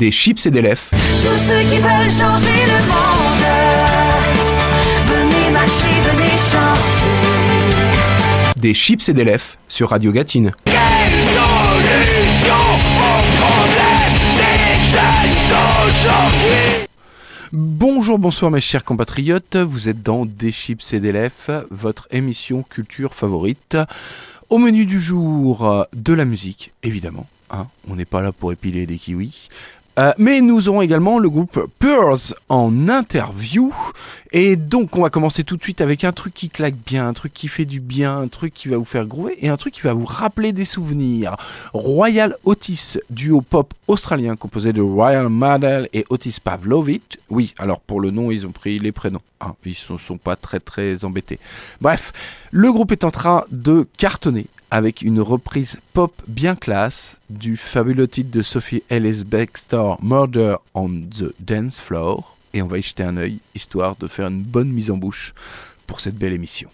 Des chips et des lèvres. Tous ceux qui veulent changer le monde, venez marcher, venez chanter. Des chips et des lèvres sur Radio Gatine. Bonjour, bonsoir mes chers compatriotes, vous êtes dans Des chips et des lèvres, votre émission culture favorite. Au menu du jour, de la musique, évidemment. hein, on n'est pas là pour épiler des kiwis. Euh, mais nous aurons également le groupe Pearls en interview. Et donc, on va commencer tout de suite avec un truc qui claque bien, un truc qui fait du bien, un truc qui va vous faire groover et un truc qui va vous rappeler des souvenirs. Royal Otis, duo pop australien composé de Royal Madel et Otis Pavlovich. Oui, alors pour le nom, ils ont pris les prénoms. hein, ils ne sont pas très très embêtés. Bref, le groupe est en train de cartonner avec une reprise pop bien classe du fabuleux titre de Sophie Ellis Bextor, Murder on the Dance Floor. Et on va y jeter un œil, histoire de faire une bonne mise en bouche pour cette belle émission.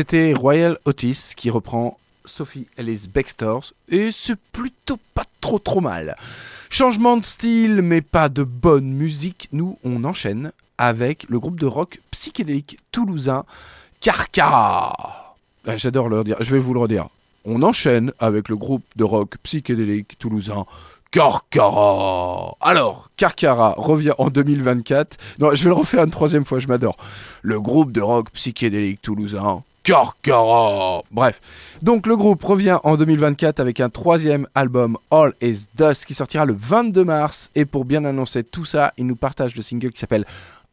C'était Royal Otis qui reprend Sophie Ellis Bextor et c'est plutôt pas trop trop mal. Changement de style mais pas de bonne musique, nous on enchaîne avec le groupe de rock psychédélique toulousain Carcara. Ah, J'adore le redire, je vais vous le redire. On enchaîne avec le groupe de rock psychédélique toulousain Carcara. Alors, Carcara revient en 2024. Non, je vais le refaire une troisième fois, je m'adore. Le groupe de rock psychédélique toulousain Bref. Donc le groupe revient en 2024 avec un troisième album All Is Dust qui sortira le 22 mars. Et pour bien annoncer tout ça, il nous partage le single qui s'appelle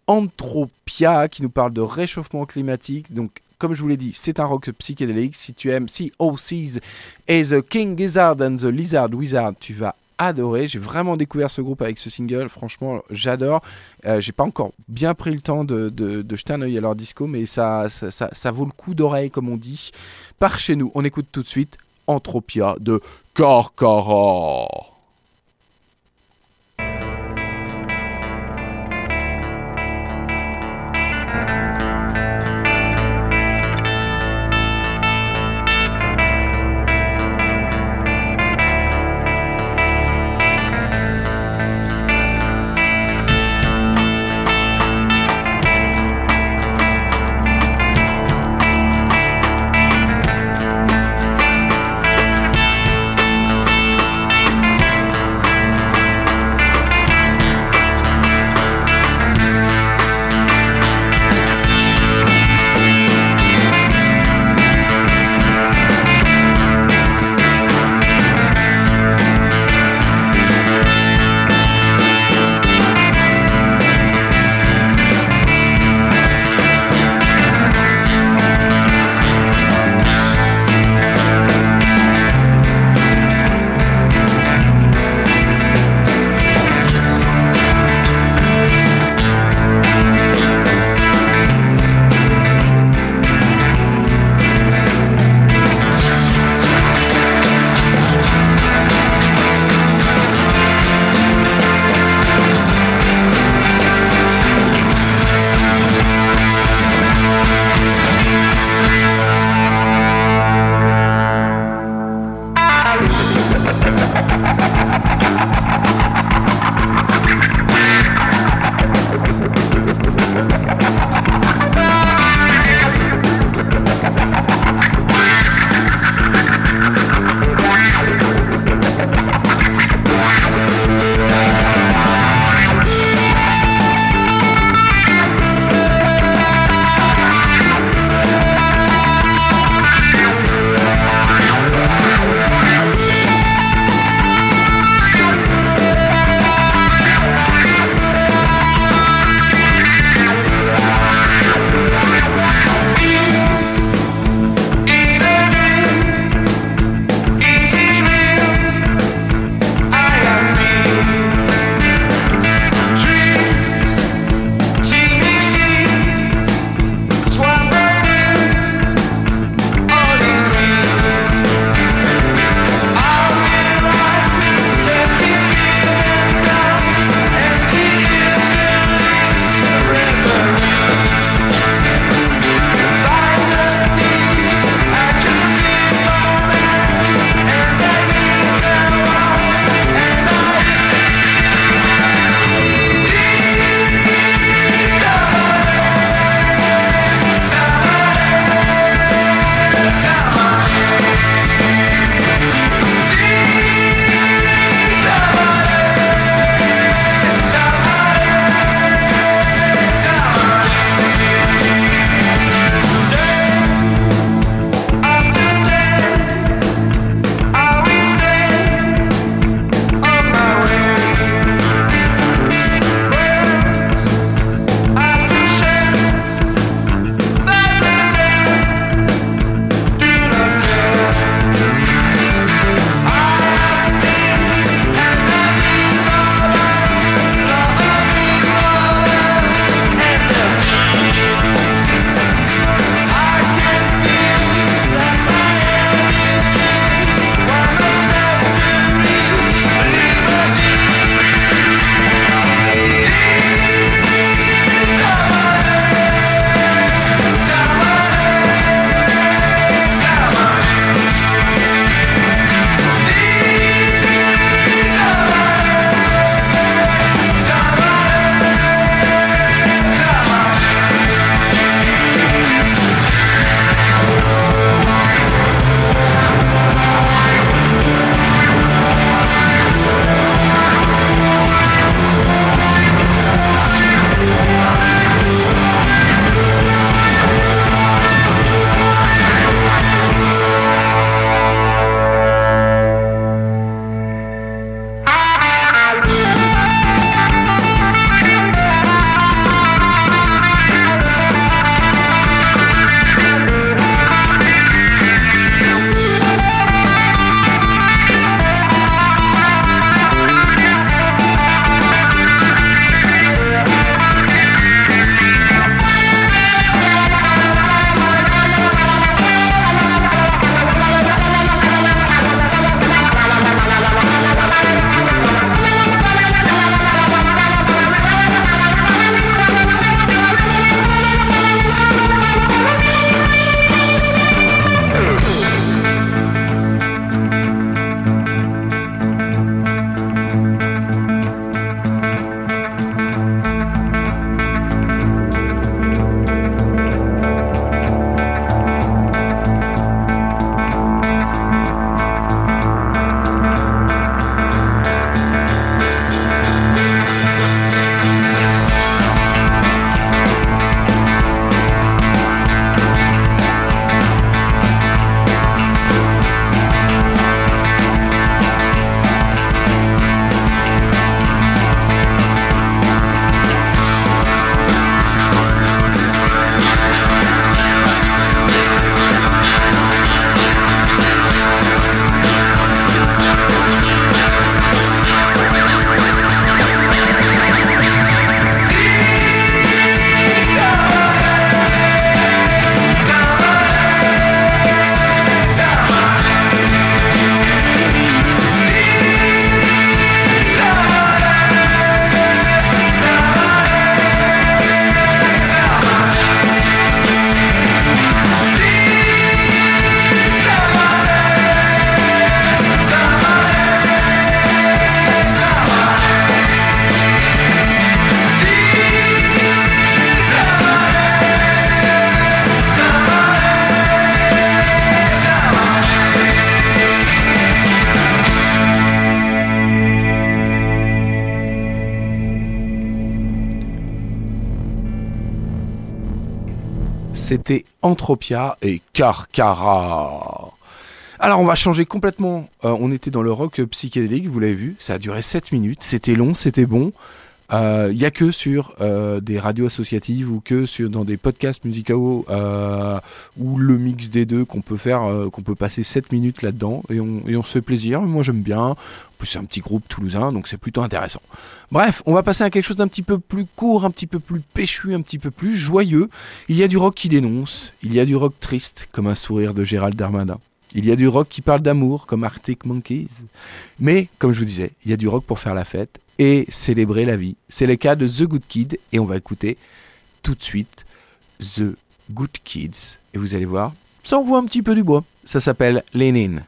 Anthropia qui nous parle de réchauffement climatique. Donc comme je vous l'ai dit, c'est un rock psychédélique. Si tu aimes Sea Seas et The King Gizzard and the Lizard Wizard, tu vas adoré. J'ai vraiment découvert ce groupe avec ce single. Franchement, j'adore. Euh, J'ai pas encore bien pris le temps de, jeter un œil à leur disco, mais ça, ça, ça- vaut le coup d'oreille, comme on dit. Par chez nous, on écoute tout de suite Entropia de Corcora. C'était Entropia et Carcara. Alors on va changer complètement. Euh, on était dans le rock psychédélique, vous l'avez vu. Ça a duré 7 minutes. C'était long, c'était bon. Il y a que sur euh, des radios associatives ou que sur dans des podcasts musicaux euh, ou le mix des deux qu'on peut faire, euh, qu'on peut passer 7 minutes là-dedans et on, et on se fait plaisir. Moi j'aime bien. C'est un petit groupe toulousain, donc c'est plutôt intéressant. Bref, on va passer à quelque chose d'un petit peu plus court, un petit peu plus péchu, un petit peu plus joyeux. Il y a du rock qui dénonce, il y a du rock triste, comme un sourire de Gérald Darmanin. Il y a du rock qui parle d'amour, comme Arctic Monkeys. Mais, comme je vous disais, il y a du rock pour faire la fête et célébrer la vie. C'est le cas de The Good Kid, et on va écouter tout de suite The Good Kids. Et vous allez voir, ça envoie un petit peu du bois. Ça s'appelle Lenin.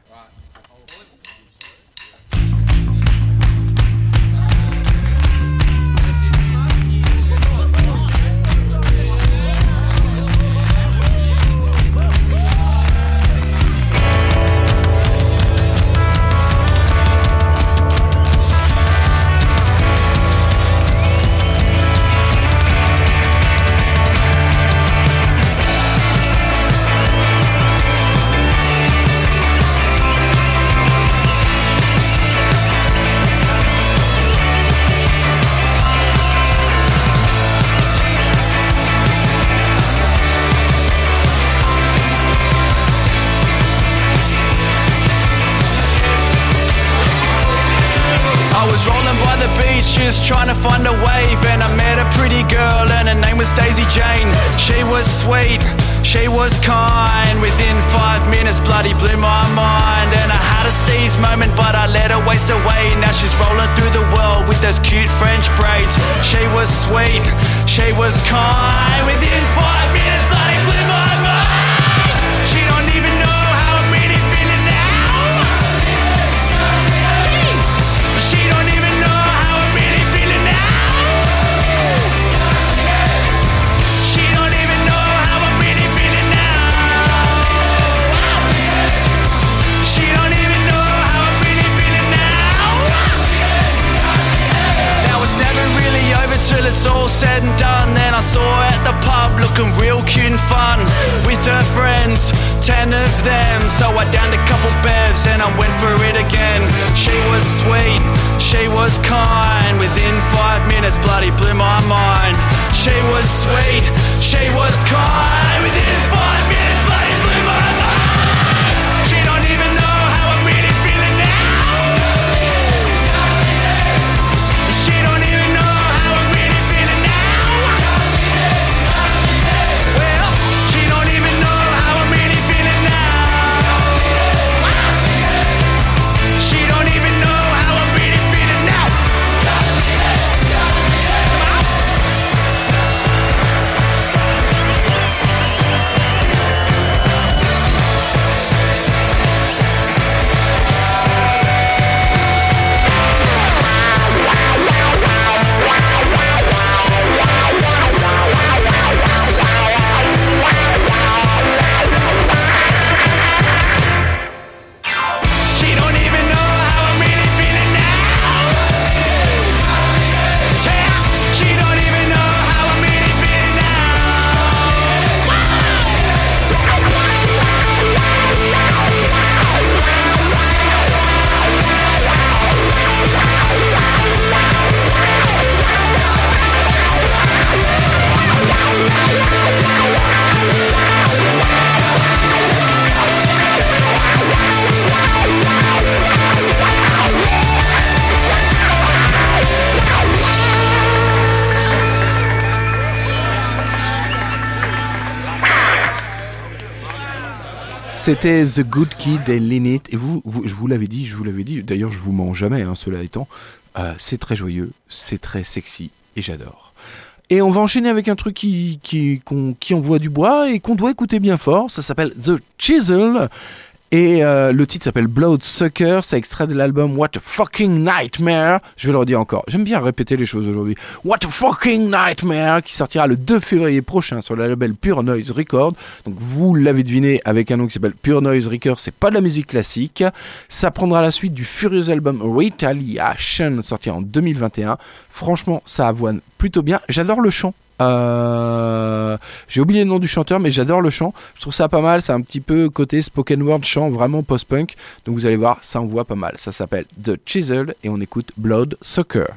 C'était The Good Kid et Linit. Et vous, vous- je vous l'avais dit, je vous l'avais dit. D'ailleurs, je vous mens jamais, hein, cela étant. Euh, c'est très joyeux, c'est très sexy et j'adore. Et on va enchaîner avec un truc qui, qui, qui envoie du bois et qu'on doit écouter bien fort. Ça s'appelle The Chisel. Et euh, le titre s'appelle Bloodsucker, c'est extrait de l'album What a Fucking Nightmare. Je vais le redire encore. J'aime bien répéter les choses aujourd'hui. What a Fucking Nightmare qui sortira le 2 février prochain sur le label Pure Noise Record. Donc vous l'avez deviné avec un nom qui s'appelle Pure Noise Record, c'est pas de la musique classique. Ça prendra la suite du furieux album Retaliation sorti en 2021. Franchement, ça avoine plutôt bien. J'adore le chant. Euh, J'ai oublié le nom du chanteur, mais j'adore le chant. Je trouve ça pas mal. C'est un petit peu côté spoken word chant, vraiment post-punk. Donc vous allez voir, ça envoie pas mal. Ça s'appelle The Chisel et on écoute Blood Soccer.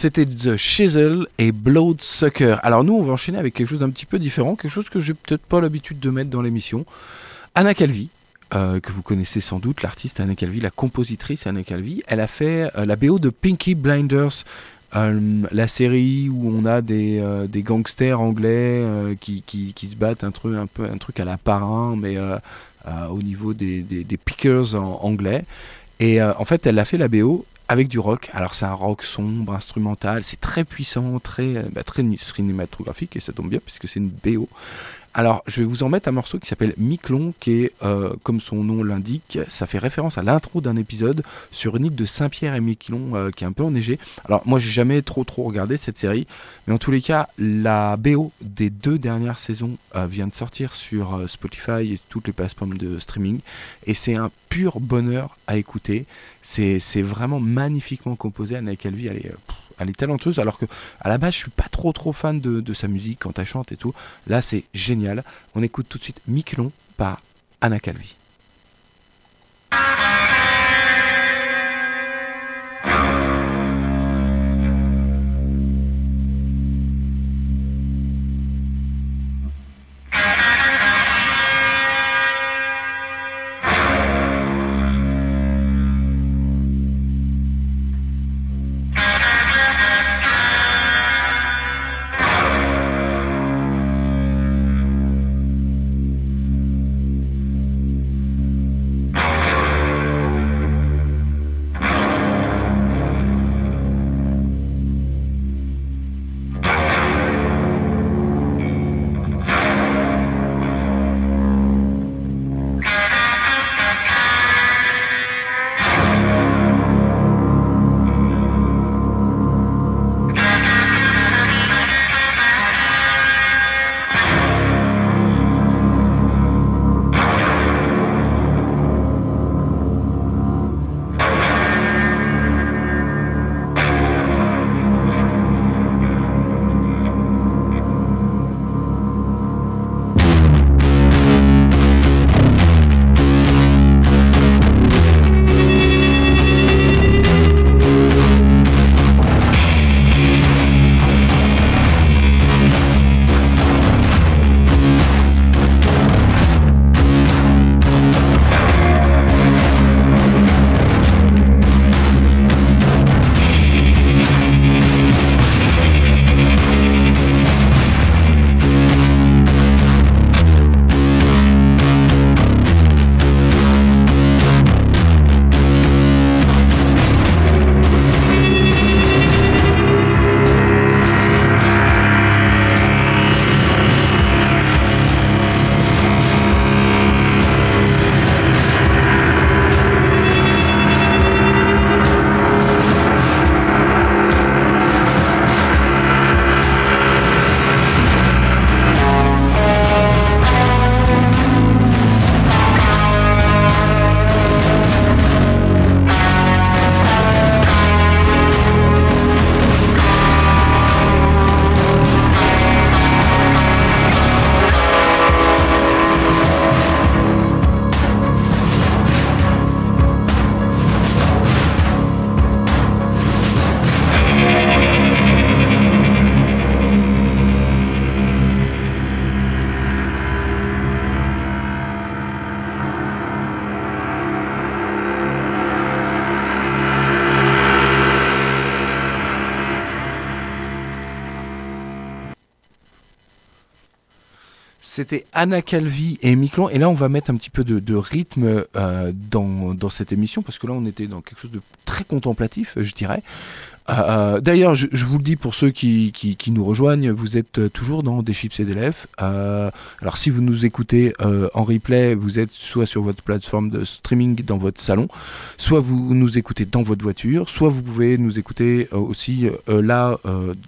C'était The Chisel et Bloodsucker. Alors nous, on va enchaîner avec quelque chose d'un petit peu différent, quelque chose que j'ai peut-être pas l'habitude de mettre dans l'émission. Anna Calvi, euh, que vous connaissez sans doute, l'artiste Anna Calvi, la compositrice Anna Calvi, elle a fait euh, la BO de Pinky Blinders, euh, la série où on a des, gangsters anglais qui, se battent un truc un peu un truc à la parrain, mais au niveau des, des, pickers en anglais. Et en fait, elle a fait la BO avec du rock. Alors c'est un rock sombre, instrumental, c'est très puissant, très, euh, bah, très cinématographique et ça tombe bien puisque c'est une BO. Alors je vais vous en mettre un morceau qui s'appelle Miquelon, qui est, euh, comme son nom l'indique, ça fait référence à l'intro d'un épisode sur une île de Saint-Pierre et Miquelon euh, qui est un peu enneigée. Alors moi j'ai jamais trop trop regardé cette série, mais en tous les cas la BO des deux dernières saisons euh, vient de sortir sur Spotify et toutes les plateformes de streaming et c'est un pur bonheur à écouter. C'est vraiment magnifiquement composé. Anna Calvi, elle est, elle est talentueuse. Alors que à la base, je suis pas trop trop fan de, de sa musique quand elle chante et tout. Là, c'est génial. On écoute tout de suite Miquelon par Anna Calvi. C'était Anna Calvi et Miquelon. Et là, on va mettre un petit peu de, rythme euh, dans cette émission, parce que là, on était dans quelque chose de très contemplatif, je dirais. Euh, euh, D'ailleurs, je, vous le dis pour ceux qui, nous rejoignent, vous êtes euh, toujours dans Des Chips et des Lèvres. Alors, si vous nous écoutez euh, en replay, vous êtes soit sur votre plateforme de streaming dans votre salon, soit vous nous écoutez dans votre voiture, soit vous pouvez nous écouter aussi là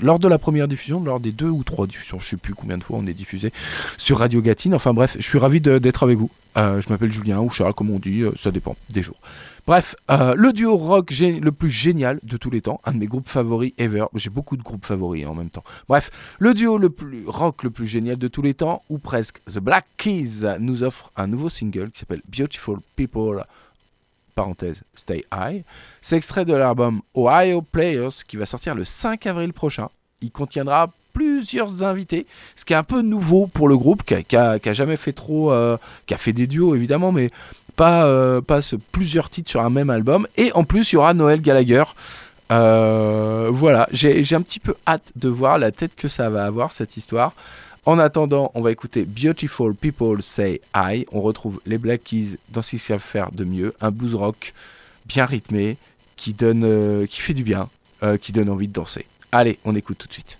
lors de la première diffusion, lors des deux ou trois diffusions, je sais plus combien de fois on est diffusé sur Radio Gatine. Enfin bref, je suis ravi d'être avec vous. Euh, je m'appelle Julien ou Charles, comme on dit, euh, ça dépend des jours. Bref, euh, le duo rock le plus génial de tous les temps, un de mes groupes favoris ever. J'ai beaucoup de groupes favoris en même temps. Bref, le duo le plus rock le plus génial de tous les temps, ou presque, The Black Keys, nous offre un nouveau single qui s'appelle Beautiful People parenthèse Stay High. C'est extrait de l'album Ohio Players qui va sortir le 5 avril prochain. Il contiendra plusieurs invités, ce qui est un peu nouveau pour le groupe, qui a, jamais fait trop, euh, qui a fait des duos évidemment, mais pas, euh, pas plusieurs titres sur un même album. Et en plus, il y aura Noël Gallagher. Euh, voilà, j'ai un petit peu hâte de voir la tête que ça va avoir cette histoire. En attendant, on va écouter Beautiful People Say I. On retrouve les Black Keys dans ce qu'ils savent faire de mieux. Un blues rock bien rythmé qui donne, qui fait du bien, qui donne envie de danser. Allez, on écoute tout de suite.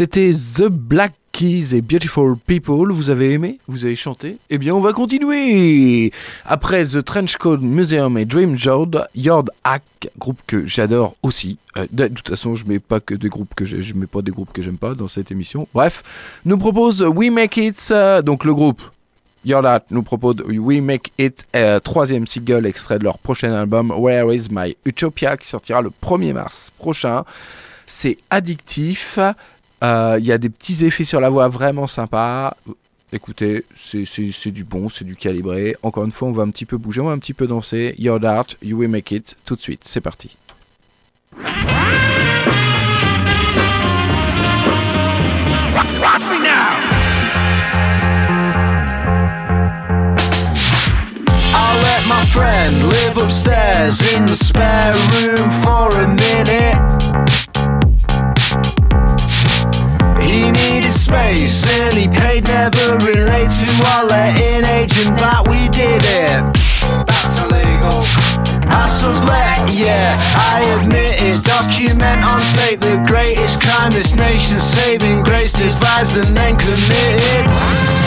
C'était The Black Keys et Beautiful People. Vous avez aimé? Vous avez chanté? Eh bien, on va continuer Après The Trench Coat Museum et Dream Yard, Yard Hack, groupe que j'adore aussi. Euh, de, toute façon, je mets pas que des groupes que je mets pas des groupes que j'aime pas dans cette émission. Bref, nous propose We Make It, euh, donc le groupe Yard Hack nous propose We Make It, euh, troisième single extrait de leur prochain album Where Is My Utopia qui sortira le 1er mars prochain. C'est addictif. Euh, il y a des petits effets sur la voix vraiment sympas. Écoutez, c'est du bon, c'est du calibré. Encore une fois, on va un petit peu bouger, on va un petit peu danser. Your art, you will make it. Tout de suite, c'est parti. My friend live upstairs in the spare room for a minute. He needed space and he paid never relate to our letting agent that we did it. That's illegal. Hassle let, yeah, I admit it. Document on tape the greatest crime this nation's saving grace devised and then committed.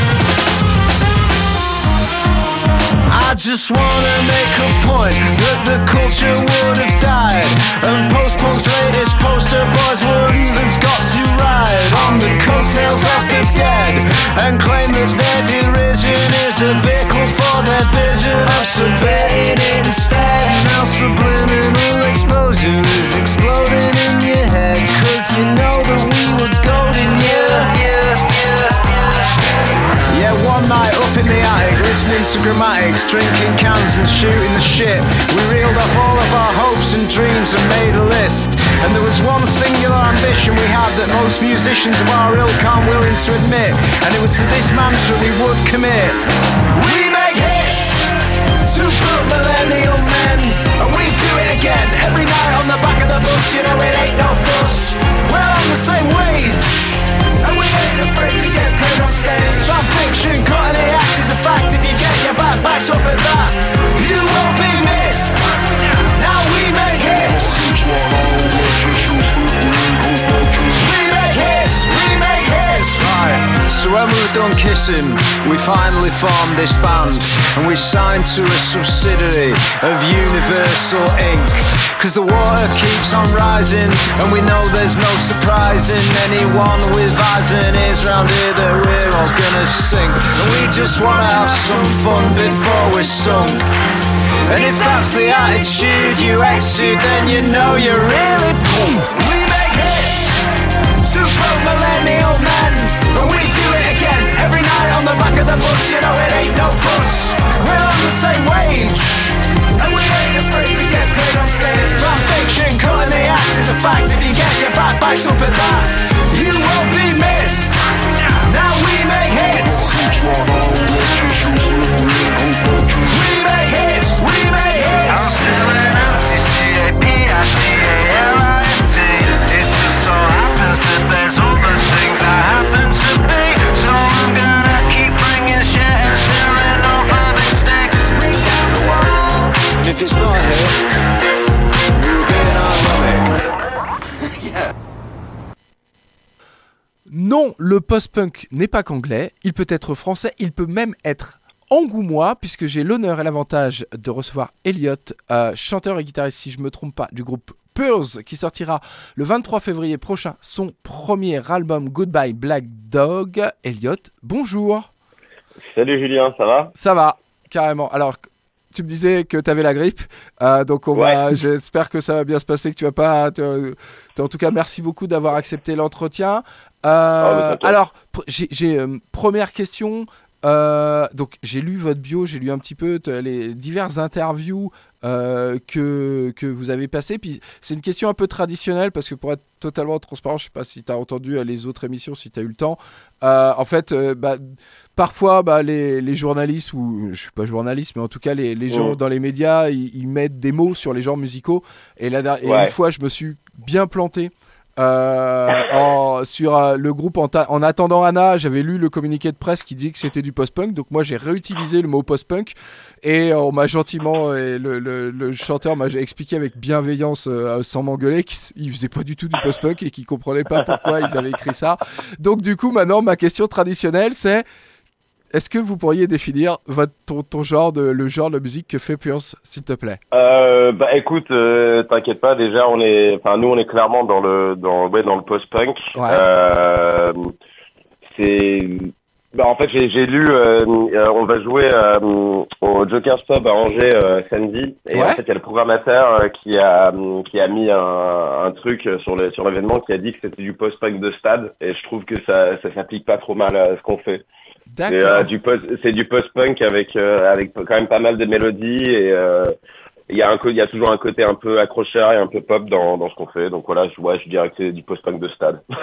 I just wanna make a point that the culture would have died And post-punk's latest poster boys wouldn't have got to ride On the coattails of the dead And claim that their derision is a vehicle for their vision of subverting it instead Now subliminal exposure is exploding in your head Cause you know that we were in the attic, listening to grammatics, drinking cans and shooting the shit. We reeled off all of our hopes and dreams and made a list. And there was one singular ambition we had that most musicians of our ilk aren't willing to admit. And it was to this mantra we would commit. We done kissing, we finally formed this band and we signed to a subsidiary of Universal Inc. Cause the water keeps on rising and we know there's no surprising anyone with eyes and ears round here that we're all gonna sink. And we just wanna have some fun before we're sunk. And if that's the attitude you exude, then you know you're really boom. We make hits, broke millennial men, and we back of the bus. You know it ain't no fuss. We're on the same wage, and we ain't afraid to get paid on stage. Our fiction, cutting the act is a fact. If you get your back backs up at that, you won't be missed. Now we make hits. Non, le post-punk n'est pas qu'anglais, il peut être français, il peut même être angoumois, puisque j'ai l'honneur et l'avantage de recevoir Elliot, euh, chanteur et guitariste, si je me trompe pas, du groupe Pearls, qui sortira le 23 février prochain son premier album Goodbye Black Dog. Elliot, bonjour. Salut Julien, ça va? Ça va, carrément. Alors, tu me disais que tu avais la grippe, euh, donc on va. J'espère que ça va bien se passer, que tu vas pas. te- en tout cas, merci beaucoup d'avoir accepté l'entretien. Euh, Ah, alors, j'ai, euh, première question. Euh, donc, j'ai lu votre bio, j'ai lu un petit peu les diverses interviews euh, que, que vous avez passées. Puis, c'est une question un peu traditionnelle parce que pour être totalement transparent, je sais pas si tu as entendu les autres émissions, si tu as eu le temps. Euh, en fait, bah, parfois, bah, les, les journalistes, ou je suis pas journaliste, mais en tout cas, les, les gens Mm. dans les médias, ils, ils mettent des mots sur les genres musicaux. Et, Ouais. une fois, je me suis bien planté. Euh, sur euh, le groupe en, attendant Anna, j'avais lu le communiqué de presse qui dit que c'était du post-punk, donc moi j'ai réutilisé le mot post-punk et on m'a gentiment le, le- le chanteur m'a expliqué avec bienveillance euh, sans m'engueuler qu'il faisait pas du tout du post-punk et qu'il comprenait pas pourquoi ils avaient écrit ça. Donc du coup maintenant ma question traditionnelle c'est est-ce que vous pourriez définir votre, ton, ton genre de le genre de musique que fait Pierce s'il te plaît? Euh, Bah écoute, euh, t'inquiète pas, déjà on est, enfin nous on est clairement dans le, dans, ouais, dans le post-punk. Ouais. Euh, c'est, bah en fait j'ai, j'ai lu, euh, euh, on va jouer euh, au Joker's Pub à Angers euh, samedi, et Ouais. en fait il y a le programmateur euh, qui a, qui a mis un, un truc sur le, sur l'événement qui a dit que c'était du post-punk de stade, et je trouve que ça, ça s'applique pas trop mal à ce qu'on fait. C'est D'accord. euh, du post, c'est du post-punk avec euh, avec quand même pas mal de mélodies et euh, il y a un il y a toujours un côté un peu accrocheur et un peu pop dans dans ce qu'on fait. Donc voilà, je ouais, je dirais que c'est du post-punk de stade.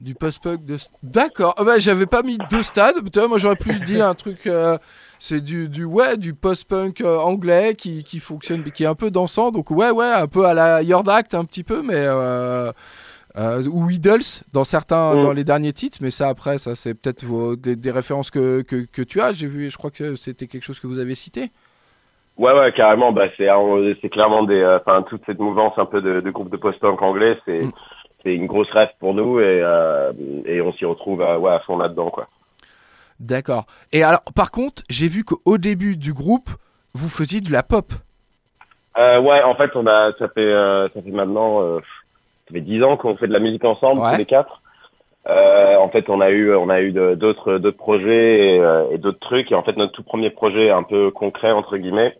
Du post-punk de. D'accord. Ah bah, j'avais pas mis deux stades. Vois, moi, j'aurais plus dit un truc. euh, c'est du, du ouais du post-punk euh, anglais qui, qui fonctionne, qui est un peu dansant. Donc ouais ouais, un peu à la Yard Act un petit peu, mais euh, ou Idols dans certains, Mm. dans les derniers titres. Mais ça après, ça c'est peut-être des références que, que, que tu as. J'ai vu, je crois que c'était quelque chose que vous avez cité. Ouais, ouais, carrément. Bah, c'est, clairement des, euh, toute cette mouvance un peu de, de groupe de post-punk anglais, c'est, Mm. c'est une grosse rêve pour nous et, euh, et on s'y retrouve à, ouais, à fond là-dedans, quoi. D'accord. Et alors, par contre, j'ai vu qu'au début du groupe, vous faisiez de la pop. Euh, ouais, en fait, on a, ça fait, euh, ça fait maintenant, euh, ça fait dix ans qu'on fait de la musique ensemble, Ouais. tous les quatre. Euh, en fait, on a eu, on a eu de- d'autres, d'autres projets et, euh, et d'autres trucs. Et en fait, notre tout premier projet, un peu concret entre guillemets,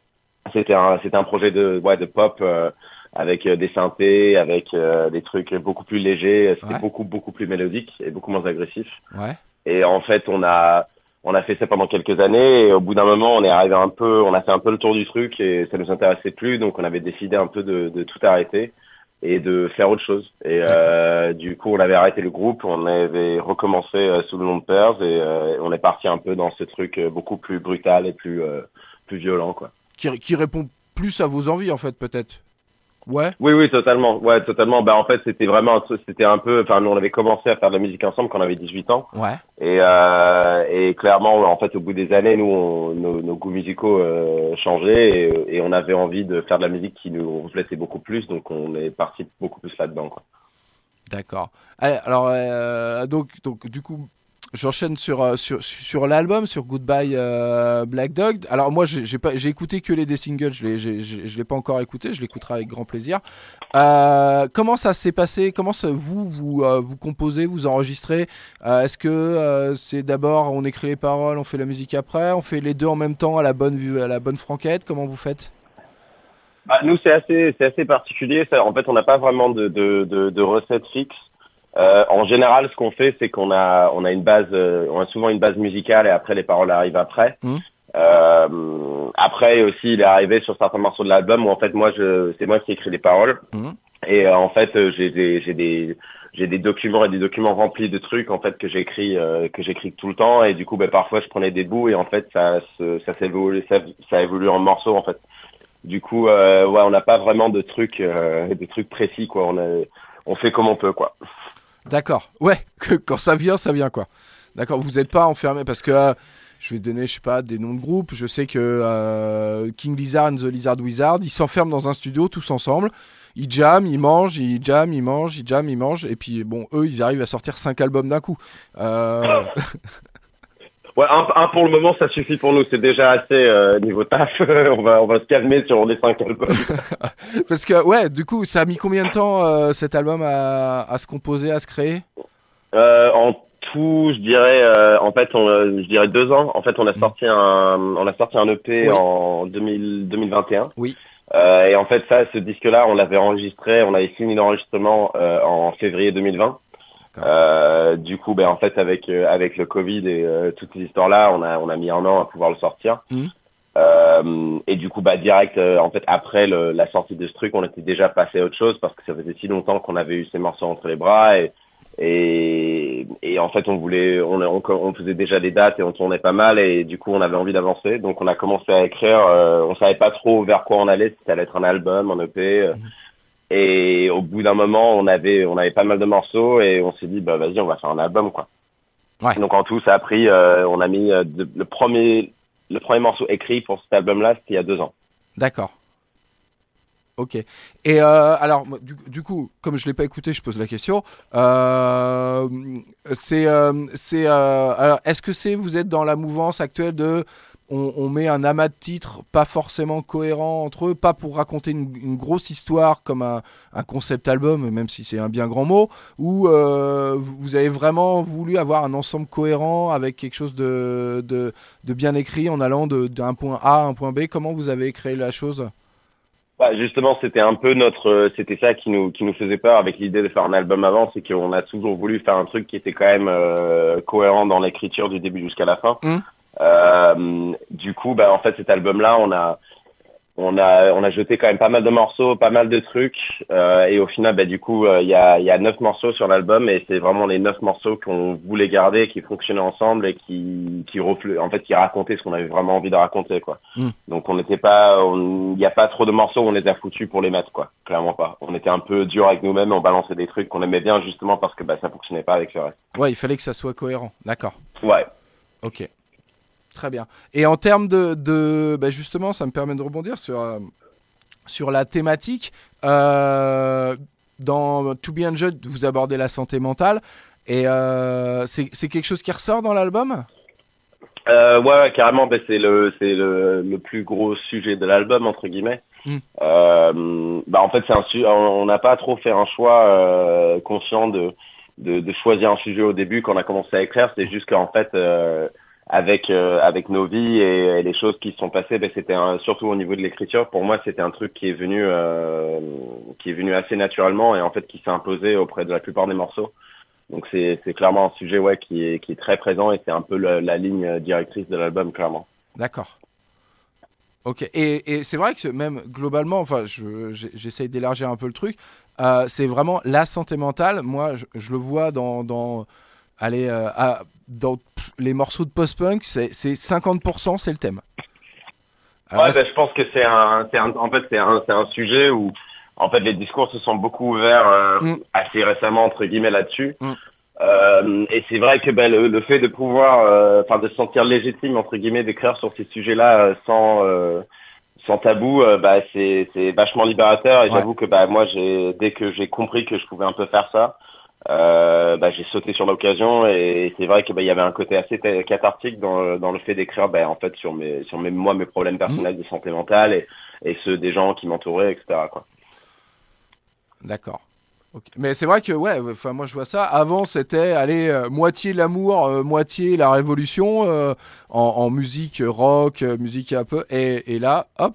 c'était un, c'était un projet de, ouais, de pop euh, avec euh, des synthés, avec euh, des trucs beaucoup plus légers. C'était Ouais. beaucoup, beaucoup plus mélodique et beaucoup moins agressif. Ouais. Et en fait, on a, on a fait ça pendant quelques années. Et au bout d'un moment, on est arrivé un peu, on a fait un peu le tour du truc et ça nous intéressait plus. Donc, on avait décidé un peu de, de tout arrêter et de faire autre chose. Et euh, du coup, on avait arrêté le groupe, on avait recommencé euh, sous le nom de Pairs et euh, on est parti un peu dans ce truc euh, beaucoup plus brutal et plus, euh, plus violent, quoi. Qui, qui répond plus à vos envies, en fait, peut-être. Ouais. Oui, oui, totalement. Ouais, totalement. Bah, en fait, c'était vraiment, c'était un peu, enfin, nous, on avait commencé à faire de la musique ensemble quand on avait 18 ans. Ouais. Et, euh, et clairement, en fait, au bout des années, nous, on- nos, nos goûts musicaux euh, changeaient et, et on avait envie de faire de la musique qui nous reflétait beaucoup plus, donc on est parti beaucoup plus là-dedans. Quoi. D'accord. Allez, Alors, euh, donc, donc, du coup, j'enchaîne sur, euh, sur, sur l'album, sur Goodbye euh, Black Dog. Alors, moi, j'ai pas- j'ai écouté que les des singles, je ne l'ai pas encore écouté, je l'écouterai avec grand plaisir. Euh, comment ça s'est passé? Comment ça- vous, vous, euh, vous composez, vous enregistrez? Est-ce que c'est d'abord, on écrit les paroles, on fait la musique après On fait les deux en même temps à la bonne, vue- à la bonne franquette? Comment vous faites? Bah, nous, c'est assez, c'est assez particulier. En fait, on n'a pas vraiment de, de, de, de recette fixe. Euh, en général, ce qu'on fait, c'est qu'on a, on a une base, euh, on a souvent une base musicale et après les paroles arrivent après. Mhm. Euh, après aussi, il est arrivé sur certains morceaux de l'album où en fait, moi, je, c'est moi qui écris les paroles. Mhm. Et euh, en fait, euh, j'ai des, j'ai des, j'ai des documents et des documents remplis de trucs en fait que j'écris, euh, que j'écris tout le temps. Et du coup, ben, parfois, je prenais des bouts et en fait, ça, ça s'évolue, ça, ça évolue en morceaux en fait. Du coup, euh, ouais, on n'a pas vraiment de trucs, euh, de trucs précis, quoi. On, a, on fait comme on peut, quoi. D'accord. Ouais, que quand ça vient, ça vient quoi. D'accord, vous n'êtes pas enfermé parce que euh, je vais donner, je sais pas, des noms de groupes. Je sais que euh, King Lizard and the Lizard Wizard, ils s'enferment dans un studio tous ensemble. Ils jamment, ils mangent, ils jamment, ils mangent, ils jamment, ils mangent. Et puis bon, eux, ils arrivent à sortir cinq albums d'un coup. Euh, Ouais, un, un pour le moment, ça suffit pour nous. C'est déjà assez euh, niveau taf. on va, on va se calmer sur les cinq albums. parce que ouais, du coup, ça a mis combien de temps euh, cet album à, à se composer, à se créer? Euh, en tout, je dirais, euh, en fait, on, je dirais deux ans. En fait, on a sorti un, on a sorti un EP Oui. en 2000, 2021. Oui. Euh, et en fait, ça, ce disque-là, on l'avait enregistré, on avait fini l'enregistrement euh, en février 2020. Euh, du coup, ben en fait, avec euh, avec le Covid et euh, toutes ces histoires-là, on a on a mis un an à pouvoir le sortir. Mhm. Euh, et du coup, bah direct, euh, en fait, après le, la sortie de ce truc, on était déjà passé à autre chose parce que ça faisait si longtemps qu'on avait eu ces morceaux entre les bras et et, et en fait, on voulait, on, on, on faisait déjà des dates et on tournait pas mal et du coup, on avait envie d'avancer. Donc, on a commencé à écrire. Euh, on savait pas trop vers quoi on allait, si ça allait être un album, un EP. euh, Et au bout d'un moment, on avait, on avait pas mal de morceaux et on s'est dit, bah vas-y, on va faire un album, quoi. Ouais. Donc en tout, ça a pris, euh, on a mis euh, de- le premier, le premier morceau écrit pour cet album-là, c'était il y a deux ans. D'accord. Ok. Et euh, alors, du, du coup, comme je l'ai pas écouté, je pose la question. Euh, c'est, euh, c'est, alors, est-ce que c'est, vous êtes dans la mouvance actuelle de, on, on met un amas de titres pas forcément cohérents entre eux, pas pour raconter une, une grosse histoire comme un, un concept album, même si c'est un bien grand mot, ou euh, vous avez vraiment voulu avoir un ensemble cohérent avec quelque chose de, de, de bien écrit en allant d'un point A à un point B. Comment vous avez créé la chose? Bah, justement, c'était un peu notre, euh, c'était ça qui nous qui nous faisait peur avec l'idée de faire un album avant, c'est qu'on a toujours voulu faire un truc qui était quand même euh, cohérent dans l'écriture du début jusqu'à la fin. Mm. Euh, du coup, bah en fait, cet album-là, on a on a on a jeté quand même pas mal de morceaux, pas mal de trucs, euh, et au final, bah, du coup, euh, il y a y a neuf morceaux sur l'album, et c'est vraiment les neuf morceaux qu'on voulait garder, qui fonctionnaient ensemble et qui qui en fait, qui racontaient ce qu'on avait vraiment envie de raconter, quoi. Mm. Donc on n'était pas, il n'y a pas trop de morceaux où on était foutus pour les mettre, quoi. Clairement pas. On était un peu dur avec nous-mêmes, on balançait des trucs qu'on aimait bien justement parce que bah ça fonctionnait pas avec le reste. Ouais, il fallait que ça soit cohérent. D'accord. Ouais. Ok. Très bien. Et en termes de, de bah, justement, ça me permet de rebondir sur, euh, sur la thématique. Euh, dans To Be Enjoyed, vous abordez la santé mentale. Et euh, c'est quelque chose qui ressort dans l'album? Euh, ouais, carrément, bah, c'est le c'est le, le plus gros sujet de l'album entre guillemets. Mm. Euh, bah en fait c'est un on n'a pas trop fait un choix euh, conscient de, de de choisir un sujet au début quand on a commencé à écrire. C'est juste qu'en fait avec euh, avec nos vies et, les choses qui se sont passées, bah, c'était surtout au niveau de l'écriture. Pour moi, c'était un truc qui est venu euh, qui est venu assez naturellement et en fait qui s'est imposé auprès de la plupart des morceaux. Donc c'est c'est clairement un sujet ouais qui est qui est très présent et c'est un peu la, ligne directrice de l'album clairement. D'accord. Ok. Et, et c'est vrai que même globalement, enfin, je- j'essaye d'élargir un peu le truc. euh, c'est vraiment la santé mentale. Moi, je, je le vois dans, dans, allez, euh, à- dans les morceaux de post-punk, c'est c'est 50%, c'est le thème. Alors, Ouais, bah, je pense que c'est un, un, en fait, c'est un, un sujet où, en fait, les discours se sont beaucoup ouverts euh, Mm. assez récemment entre guillemets là-dessus. Mm. Euh, et c'est vrai que bah, le, le fait de pouvoir, euh, enfin, de se sentir légitime entre guillemets d'écrire sur ces sujets-là euh, sans, euh, sans tabou, euh, bah, c'est, c'est vachement libérateur. Et Ouais. j'avoue que bah, moi, dès que j'ai compris que je pouvais un peu faire ça. Euh, bah, j'ai sauté sur l'occasion et c'est vrai que bah, y avait un côté assez cathartique dans, le- dans le fait d'écrire bah, en fait sur mes sur mes moi mes problèmes personnels de santé mentale et, et ceux des gens qui m'entouraient etc quoi. D'accord. Ok. Mais c'est vrai que, ouais, enfin, moi je vois ça. Avant, c'était, allez, euh, moitié l'amour, euh, moitié la révolution euh, en, en musique rock, musique un peu. Et, et là, hop,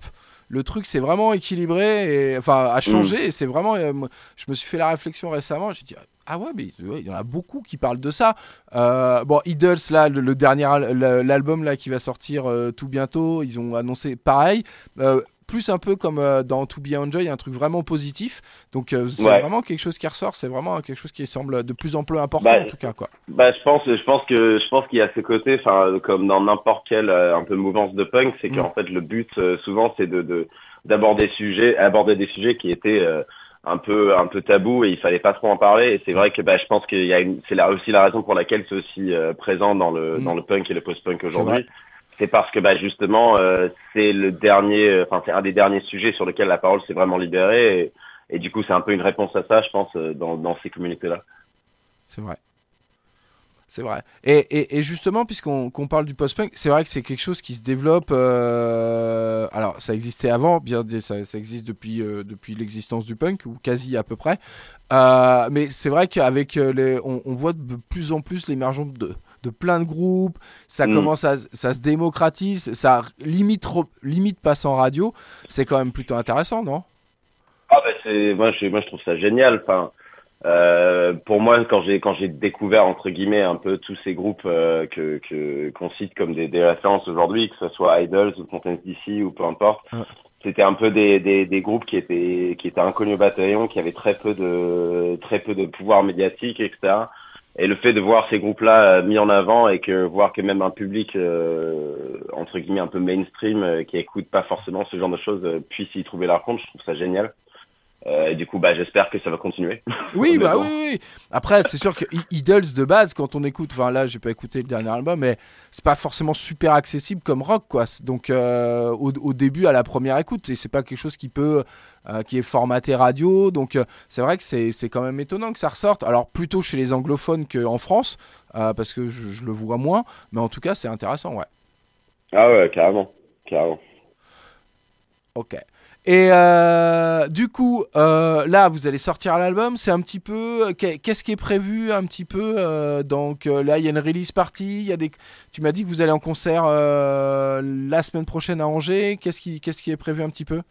le truc c'est vraiment équilibré, et, enfin, a changé. Et c'est vraiment. je me suis fait la réflexion récemment. J'ai dit, ah ouais, mais ouais, il y en a beaucoup qui parlent de ça. Euh, bon, Idols, là, le, le dernier, l'album là qui va sortir euh, tout bientôt, ils ont annoncé pareil. Euh, plus un peu comme dans To Be Enjoy, un truc vraiment positif. Donc c'est Ouais. vraiment quelque chose qui ressort, c'est vraiment quelque chose qui semble de plus en plus important Bah, en tout cas quoi. Bah je pense je pense que je pense qu'il y a ce côté enfin comme dans n'importe quelle un peu mouvance de punk c'est Mm. qu'en fait le but souvent c'est de de d'aborder sujets aborder des sujets qui étaient euh, un peu un peu tabou et il fallait pas trop en parler. Et c'est vrai que bah je pense qu'il y a une c'est là aussi la raison pour laquelle c'est aussi euh, présent dans le Mm. dans le punk et le post-punk aujourd'hui. c'est parce que bah justement euh, c'est le dernier euh, enfin c'est un des derniers sujets sur lequel la parole s'est vraiment libérée. Et, et du coup c'est un peu une réponse à ça je pense euh, dans dans ces communautés là C'est vrai. C'est vrai. Et, et, et justement, puisqu'on qu'on parle du post-punk, c'est vrai que c'est quelque chose qui se développe. euh, alors, ça existait avant, bien ça, ça existe depuis, euh, depuis l'existence du punk, ou quasi à peu près. Euh, mais c'est vrai qu'avec les. On, on voit de plus en plus l'émergence de, de plein de groupes. Ça Mm. commence à. Ça se démocratise. Ça limite, limite passe en radio. C'est quand même plutôt intéressant, non? Ah bah c'est moi je moi je trouve ça génial. Enfin euh, pour moi quand j'ai quand j'ai découvert entre guillemets un peu tous ces groupes euh, que que qu'on cite comme des, des références aujourd'hui, que ce soit Idols ou Fontaines DC ou peu importe, c'était un peu des, des des groupes qui étaient qui étaient inconnus au bataillon, qui avaient très peu de très peu de pouvoir médiatique etc. Et le fait de voir ces groupes-là euh, mis en avant et que voir que même un public euh, entre guillemets un peu mainstream euh, qui écoute pas forcément ce genre de choses puisse y trouver leur compte, je trouve ça génial. Euh, et du coup, bah, j'espère que ça va continuer. Oui, bah oui, oui. Après, c'est sûr que Idols de base, quand on écoute, enfin là, j'ai pas écouté le dernier album, mais c'est pas forcément super accessible comme rock, quoi. Donc, euh, au, au début, à la première écoute, et c'est pas quelque chose qui peut, euh, qui est formaté radio. Donc, c'est vrai que c'est quand même étonnant que ça ressorte. Alors, plutôt chez les anglophones qu'en France, parce que je, je le vois moins, mais en tout cas, c'est intéressant, ouais. Ah ouais, carrément, carrément. Ok. Et euh, du coup, euh, là, vous allez sortir l'album. C'est un petit peu. qu'est- Qu'est-ce qui est prévu un petit peu euh, Donc euh, là, il y a une release party. Il y a des. Tu m'as dit que vous allez en concert euh, la semaine prochaine à Angers. Qu'est-ce qui, qu'est-ce qui est prévu un petit peu?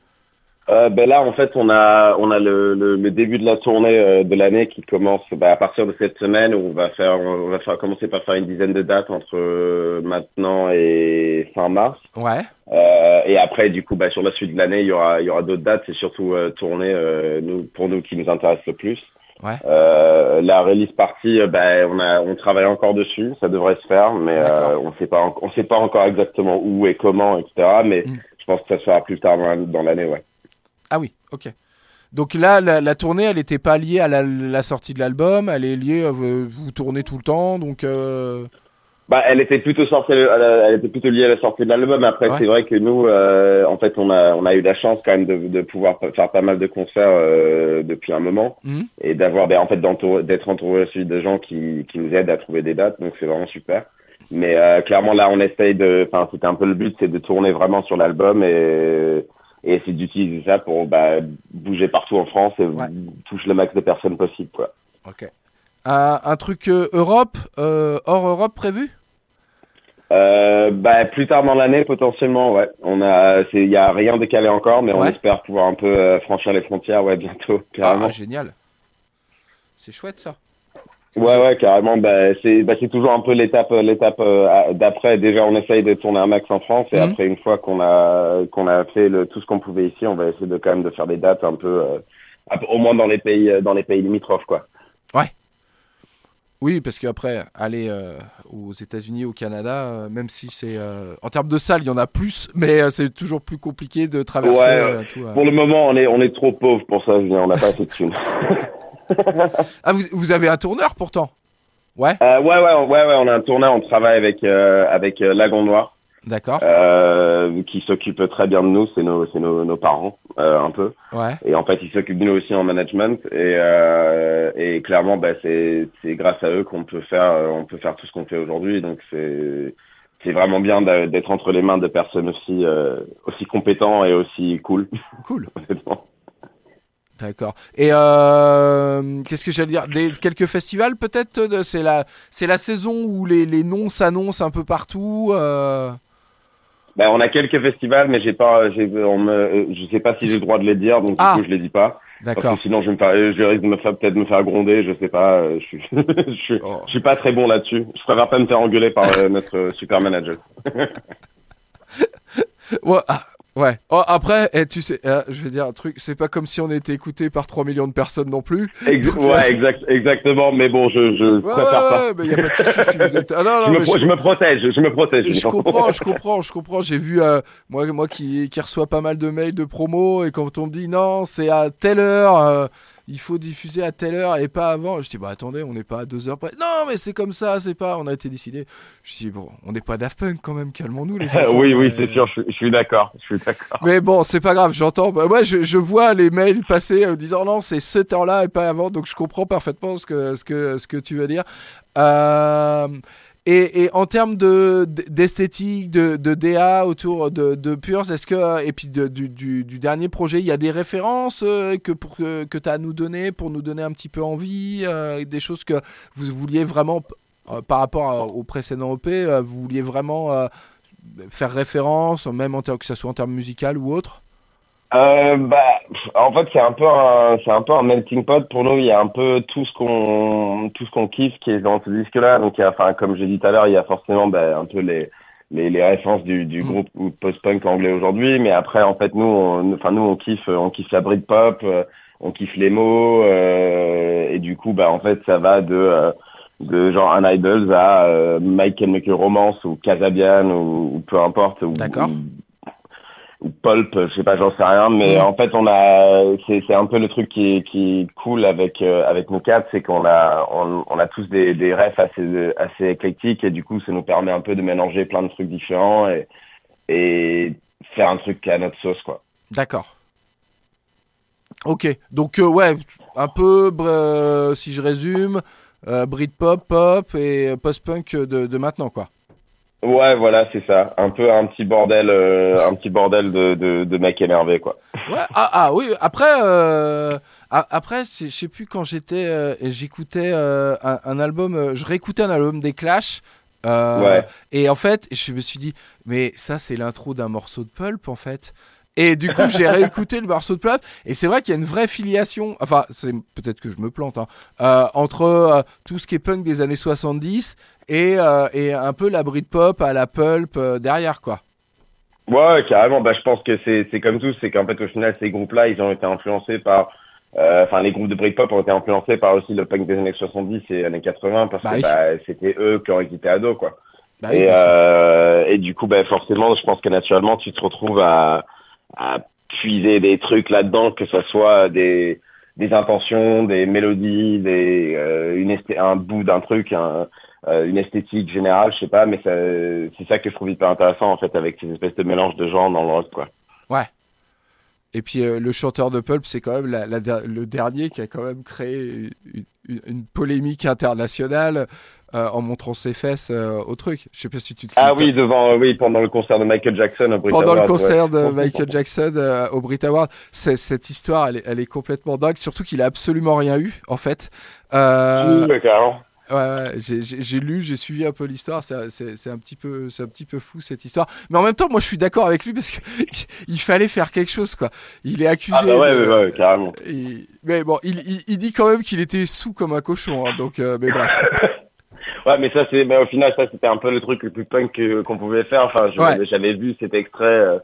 Euh, ben là, en fait, on a on a le, le, le début de la tournée euh, de l'année qui commence bah, à partir de cette semaine où on va faire on va faire commencer par faire une dizaine de dates entre euh, maintenant et fin mars. Ouais. Euh, et après, du coup, bah, sur la suite de l'année, il y aura il y aura d'autres dates. C'est surtout euh, tournée euh, nous pour nous qui nous intéresse le plus. Ouais. Euh, la release party, bah, on a on travaille encore dessus. Ça devrait se faire, mais euh, on sait pas on sait pas encore exactement où et comment, etc. Mais Mm. je pense que ça se fera plus tard dans l'année, ouais. Ah oui, ok. Donc là, la, la tournée, elle n'était pas liée à la, la sortie de l'album, elle est liée, à vous, vous tournez tout le temps, donc... euh, Bah, elle était plutôt sortie, elle, elle était plutôt liée à la sortie de l'album. Après, Ouais. c'est vrai que nous, euh, en fait, on a, on a eu la chance quand même de, de pouvoir faire pas mal de concerts euh, depuis un moment Mhm. et d'avoir, ben, en fait, d'être entouré aussi de gens qui, qui nous aident à trouver des dates. Donc, c'est vraiment super. Mais euh, clairement, là, on essaye de, enfin, c'était un peu le but, c'est de tourner vraiment sur l'album et et essayer d'utiliser ça pour bah, bouger partout en France et Ouais. toucher le max de personnes possible, quoi. Ok. Un, un truc euh, Europe, euh, hors Europe prévu? Euh, bah, plus tard dans l'année, potentiellement, ouais. On a, c'est, il y a rien décalé encore, mais on espère pouvoir un peu euh, franchir les frontières, ouais, bientôt, carrément. Ah, génial. C'est chouette ça. Ouais, ouais, carrément. Bah, c'est, bah, c'est toujours un peu l'étape, l'étape euh, d'après. Déjà, on essaye de tourner un max en France, et Mhm. après, une fois qu'on a, qu'on a fait le, tout ce qu'on pouvait ici, on va essayer de quand même de faire des dates un peu, euh, au moins dans les pays, euh, dans les pays limitrophes, quoi. Oui, parce qu'après, aller euh, aux États-Unis, au Canada, euh, même si c'est. euh, en termes de salles, il y en a plus, mais euh, c'est toujours plus compliqué de traverser Ouais, euh, tout. euh. Pour le moment, on est, on est trop pauvre pour ça. On n'a pas assez de thunes. Ah, vous, vous avez un tourneur pourtant? Ouais, Euh, ouais, ouais, ouais, ouais, on a un tourneur, on travaille avec, euh, avec euh, Lagon Noir. d'accord. euh, qui s'occupent très bien de nous, c'est nos, c'est nos, nos parents, euh, un peu. Ouais. Et en fait, ils s'occupent de nous aussi en management. Et, euh, et clairement, bah, c'est, c'est grâce à eux qu'on peut faire, on peut faire tout ce qu'on fait aujourd'hui. Donc c'est, c'est vraiment bien d'être entre les mains de personnes aussi, aussi compétents et aussi cool, Cool. honnêtement. D'accord. Et euh, qu'est-ce que j'allais dire? Des, Quelques festivals peut-être C'est la, c'est la saison où les, les noms s'annoncent un peu partout. euh, Bah, on a quelques festivals, mais j'ai pas, j'ai, on me, euh, je sais pas si j'ai le droit de les dire, donc du Ah. coup, je les dis pas. Parce D'accord. que sinon, je vais me faire, euh, je risque de me faire, peut-être me faire gronder, je sais pas, euh, je suis, je suis, Oh. je suis pas très bon là-dessus. Je préfère pas me faire engueuler par euh, notre super manager. Ouais, ah, ouais. Oh, après, eh, tu sais, euh, je vais dire un truc, c'est pas comme si on était écouté par 3 millions de personnes non plus. Ex- Donc, euh, ouais, exact, exactement, mais bon, je, je Ouais, préfère ouais, pas. ouais, mais y a pas de souci si vous êtes. Ah non, non, je, me je protège, je me protège. je comprends, je comprends, je comprends. J'ai vu euh, moi, moi qui, qui reçois pas mal de mails de promo et quand on me dit non, c'est à telle heure, euh, il faut diffuser à telle heure et pas avant. Je dis bah attendez, on n'est pas à deux heures près. Non, mais c'est comme ça, c'est pas. On a été décidé. Je dis bon, on n'est pas Daft Punk quand même. Calmons-nous les enfants. oui, oui, Euh, c'est sûr, je, je suis d'accord, je suis d'accord. Mais bon, c'est pas grave, j'entends. Bah, ouais, je, je vois les mails passer en disant non, c'est cette heure-là et pas avant, donc je comprends parfaitement ce que, ce que, ce que tu veux dire. Euh, et, et en termes de d'esthétique, de, de DA autour de, de Purs, est-ce que et puis du, du, du dernier projet, il y a des références euh, que pour que, que tu as à nous donner pour nous donner un petit peu envie, euh, des choses que vous vouliez vraiment euh, par rapport au précédent EP, euh, vous vouliez vraiment euh, faire référence, même en que ce soit en termes musical ou autre? Euh, bah, en fait, c'est un peu un, c'est un peu un melting pot pour nous. Il y a un peu tout ce qu'on, tout ce qu'on kiffe qui est dans ce disque-là. Donc, il y a, enfin, comme j'ai dit tout à l'heure, il y a forcément, bah, un peu les, les, les références du, du Mm. groupe post-punk anglais aujourd'hui. Mais après, en fait, nous, on, enfin, nous, on kiffe, on kiffe la Britpop, euh, on kiffe les mots, euh, et du coup, bah, en fait, ça va de, euh, de genre un Idols à euh, My Chemical Romance ou Casabian ou, ou peu importe. ou- D'accord. Ou- Pulp, je sais pas, j'en sais rien, mais Mhm. en fait on a, c'est un peu le truc qui est, qui est cool avec euh, avec nos quatre, c'est qu'on a on, on a tous des des refs assez assez éclectiques et du coup ça nous permet un peu de mélanger plein de trucs différents et et faire un truc à notre sauce quoi. D'accord. Ok, donc euh, ouais, un peu, euh, si je résume, Britpop, pop et post-punk de, de maintenant, quoi. Ouais, voilà, c'est ça, un peu un petit bordel, euh, un petit bordel de de, de mecs énervés quoi. Ouais, ah, ah oui, après, euh, après, je sais plus quand j'étais, euh, j'écoutais un, un album, je réécoutais un album des Clash. Ouais. Et en fait, je me suis dit, mais ça, c'est l'intro d'un morceau de Pulp, en fait. Et du coup, j'ai réécouté le morceau de Plop, et c'est vrai qu'il y a une vraie filiation, enfin, c'est peut-être que je me plante, hein, euh, entre euh, tout ce qui est punk des années 70 et, euh, et un peu la Britpop à la pulp euh, derrière, quoi. Ouais, carrément. Bah, je pense que c'est comme tout, c'est qu'en fait au final ces groupes-là, ils ont été influencés par, euh, enfin les groupes de Britpop ont été influencés par aussi le punk des années 70 et années 80 parce Bah que bah, c'était eux qui ont été ados quoi. Bah et, et du coup, bah, forcément, je pense que naturellement, tu te retrouves à, à puiser des trucs là-dedans, que ce soit des, des intentions, des mélodies, des, une un bout d'un truc, un, une esthétique générale, je sais pas, mais c'est ça que je trouve hyper intéressant en fait avec ces espèces de mélanges de genres dans le rock, quoi. Et puis euh, le chanteur de Pulp, c'est quand même la, la der- le dernier qui a quand même créé une, une- une polémique internationale euh, en montrant ses fesses euh, au truc. Je sais pas si tu te Ah souviens. oui, devant, oui, pendant le concert de Michael Jackson au Brit Pendant le ouais. concert de Michael Jackson euh, au Brit Award, cette histoire, elle est, elle est complètement dingue. Surtout qu'il a absolument rien eu, en fait. Euh, Oui, ouais, carrément. Ouais, ouais, j'ai- lu, j'ai suivi un peu l'histoire. C'est un petit peu, c'est un petit peu fou cette histoire. Mais en même temps, moi, je suis d'accord avec lui parce que il fallait faire quelque chose, quoi. Il est accusé. Ah bah ouais, de- ouais, ouais, carrément. il- Mais bon, il, il, il dit quand même qu'il était sous comme un cochon. hein, donc, euh, mais bref. Ouais, mais ça, c'est, mais au final, ça, c'était un peu le truc le plus punk qu'on pouvait faire. Enfin, je- Ouais. j'avais vu cet extrait euh,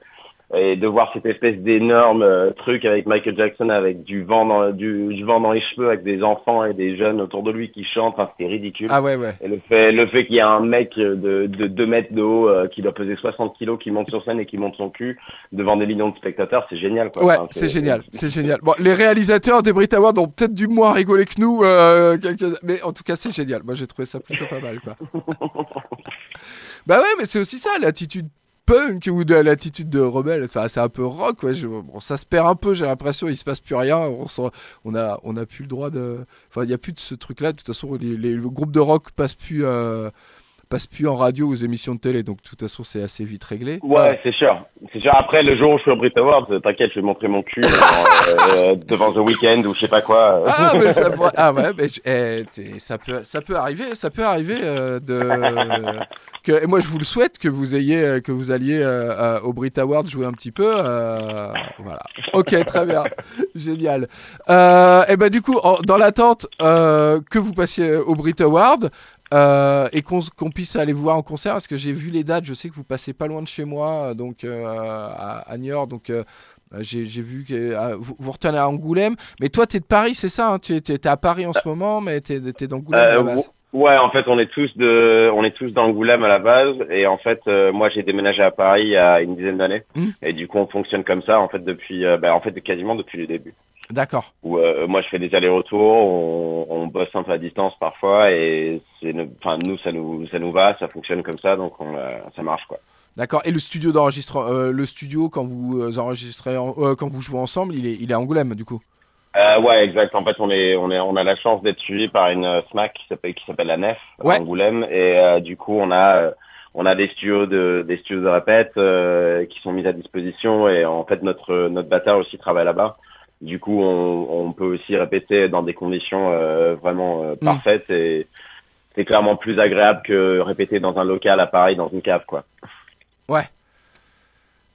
et de voir cette espèce d'énorme euh, truc avec Michael Jackson avec du vent dans du, du vent dans les cheveux, avec des enfants et des jeunes autour de lui qui chantent. Enfin, c'était ridicule. Ah ouais, ouais. Et le fait, le fait qu'il y ait un mec de, de 2 mètres de haut euh, qui doit peser 60 kilos, qui monte sur scène et qui monte son cul devant des millions de spectateurs, c'est génial. Quoi. Ouais, Enfin, c'est génial, c'est génial. Bon, les réalisateurs des Brit Awards ont peut-être du moins rigolé que nous, euh, quelques- mais en tout cas, c'est génial. Moi, j'ai trouvé ça plutôt pas mal, quoi. bah ouais, mais c'est aussi ça, l'attitude punk ou de l'attitude de rebelle. C'est un peu rock, ça se perd un peu. J'ai l'impression, il se passe plus rien. On, on a, plus le droit de. Enfin, il y a plus de ce truc-là. De toute façon, les, les- le groupe de rock passe plus. euh, passe plus en radio aux émissions de télé, donc de toute façon c'est assez vite réglé. Ouais, c'est sûr. C'est sûr. Après, le jour où je suis au Brit Awards, t'inquiète, je vais montrer mon cul devant, euh, devant The Weeknd ou je sais pas quoi. Ah, mais ça pourrait- ah ouais, mais eh, ça peut, ça peut arriver, ça peut arriver euh, de que et moi je vous le souhaite que vous ayez, euh, que vous alliez euh, euh, au Brit Awards jouer un petit peu, euh, voilà. Ok, très bien, génial. Euh, et ben du coup, en- dans l'attente euh, que vous passiez au Brit Awards. Euh, et qu'on puisse aller vous voir en concert parce que j'ai vu les dates je sais que vous passez pas loin de chez moi donc euh, à, à Niort donc euh, j'ai vu que euh, vous, vous retournez à Angoulême mais toi, t'es de Paris, c'est ça hein Tu es, à Paris en ce moment, mais d'Angoulême à la Euh, base. Ouais, en fait, on est tous de, on est tous d'Angoulême à la base, et en fait, euh, moi, j'ai déménagé à Paris il y a une dizaine d'années, Mm. et du coup, on fonctionne comme ça, en fait, depuis, euh, bah, en fait, quasiment depuis le début. D'accord. Où euh, moi, je fais des allers-retours, on, on bosse un peu à distance parfois, et c'est, enfin, nous, ça nous, ça nous va, ça fonctionne comme ça, donc on, euh, ça marche quoi. D'accord. Et le studio d'enregistrement, euh, le studio quand vous enregistrez, en- quand vous jouez ensemble, il est, il est à Angoulême du coup? Euh, ouais, exact. En fait, on est, on est, on a la chance d'être suivi par une SMAC qui s'appelle, qui s'appelle la Nef à. Angoulême, et du coup, on a, on a des studios de, des studios de répète euh, qui sont mis à disposition, et en fait, notre, notre batteur aussi travaille là-bas. Du coup, on, on peut aussi répéter dans des conditions euh, vraiment euh, Mm. parfaites, et c'est clairement plus agréable que répéter dans un local à Paris, dans une cave, quoi.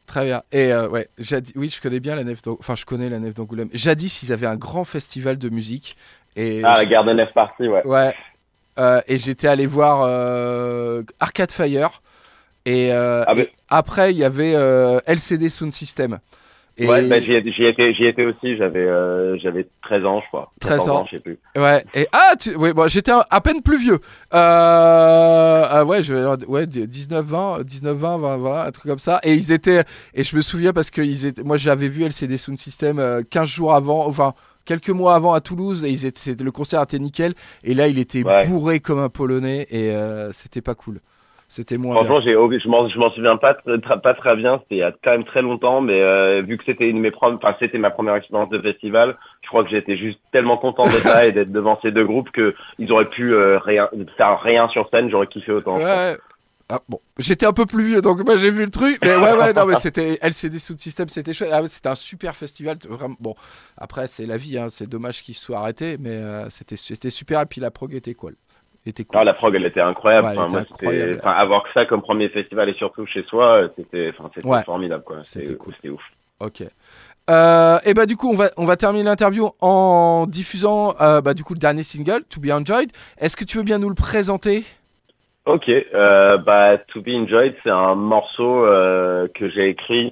Très bien. Et euh, ouais, jadis, oui, je connais bien la nef. Enfin, je connais la nef d'Angoulême. Jadis, ils avaient un grand festival de musique. Et Ah, la Garden Nef Party, ouais. Ouais. Et j'étais allé voir Arcade Fire. Et, Ah, et après, il y avait LCD Sound System. Et Ouais, bah, j'y ai- j'y étais, j'y étais aussi. J'avais, euh, j'avais 13 ans, je crois. 13 14 ans. je sais plus. Ouais, et ah, tu, ouais, bon, j'étais à peine plus vieux. Euh, ah ouais, je ouais, 19, 20, 19, 20, 20, 20, un truc comme ça. Et ils étaient, et je me souviens parce que ils étaient, moi j'avais vu LCD Sound System euh, 15 jours avant, enfin, quelques mois avant à Toulouse, et ils étaient, le concert était nickel. Et là, il était Ouais. bourré comme un polonais, et euh, c'était pas cool. C'était moins Franchement, j'ai, je m'en, je m'en souviens pas, très- très- pas très bien. C'était il y a quand même très longtemps, mais euh, vu que c'était une de mes premières, enfin c'était ma première expérience de festival, je crois que j'étais juste tellement content d'être là et d'être devant ces deux groupes que ils auraient pu euh, rien, faire rien sur scène. J'aurais kiffé autant. Ouais. Ah, bon, j'étais un peu plus vieux, donc moi j'ai vu le truc, mais ouais, ouais, non, mais c'était LCD Sound System, c'était chouette. Ah, c'était un super festival, vraiment. Bon, après c'est la vie, hein, c'est dommage qu'il soit arrêté, mais euh, c'était c'était super. Et puis la prog était cool, cool. Ah, la prog, elle était incroyable. Ouais, elle Enfin, était moi, c'était- incroyable. enfin, avoir que ça comme premier festival et surtout chez soi, euh, c'était, enfin, c'était Ouais. formidable. C'était cool. C'était ouf. Ok. Euh, et bah du coup on va on va terminer l'interview en diffusant euh, bah du coup le dernier single To Be Enjoyed. Est-ce que tu veux bien nous le présenter? Ok, euh, bah To Be Enjoyed, c'est un morceau que j'ai écrit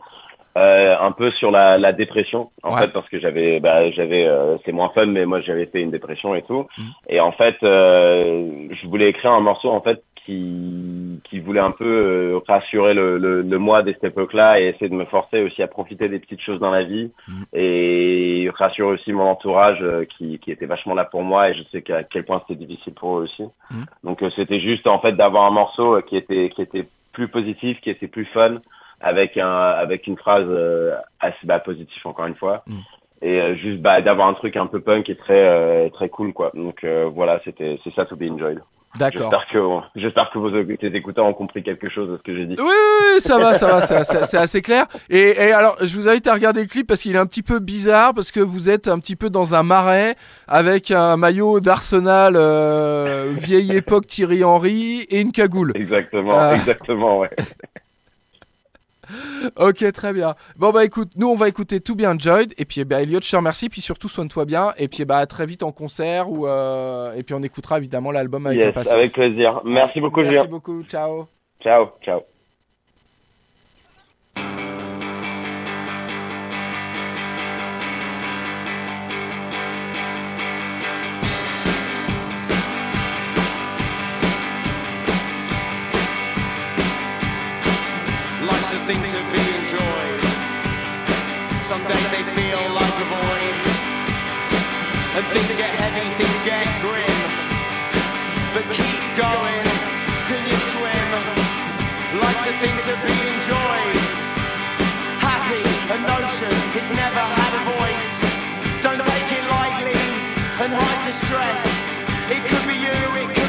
euh, un peu sur la, la dépression, en Ouais. fait, parce que j'avais, bah, j'avais, euh, c'est moins fun, mais moi j'avais fait une dépression et tout, Mhm. et en fait, euh, je voulais écrire un morceau en fait qui qui voulait un peu euh, rassurer le, le, le moi de cette époque-là et essayer de me forcer aussi à profiter des petites choses dans la vie Mhm. et rassurer aussi mon entourage euh, qui qui était vachement là pour moi et je sais qu'à quel point c'était difficile pour eux aussi. Mhm. Donc euh, c'était juste en fait d'avoir un morceau qui était qui était plus positif, qui était plus fun, avec un avec une phrase euh, assez bah, positive encore une fois, Mm. et euh, juste bah, d'avoir un truc un peu punk et très euh, très cool quoi. Donc euh, voilà, c'était c'est ça to be enjoyed. D'accord. J'espère que j'espère que vos tes écouteurs ont compris quelque chose de ce que j'ai dit. Oui, oui, oui, ça va, ça va, c'est assez, c'est assez clair. Et, et alors, je vous invite à regarder le clip parce qu'il est un petit peu bizarre parce que vous êtes un petit peu dans un marais avec un maillot d'Arsenal euh, vieille époque Thierry Henry et une cagoule. Exactement, Ah. exactement, ouais. Ok, très bien. Bon bah écoute, nous on va écouter tout bien Enjoyed et puis bah Elliot, je te remercie puis surtout soigne-toi bien et puis bah à très vite en concert ou euh, et puis on écoutera évidemment l'album avec Yes, impatience. avec plaisir. Merci beaucoup, Merci Julien. beaucoup. Ciao. Ciao, ciao. Life's a thing to be enjoyed. Some days they feel like a void. And things get heavy, things get grim. But keep going, can you swim? Life's a thing to be enjoyed. Happy, a notion, it's never had a voice. Don't take it lightly and hide distress. It could be you, it could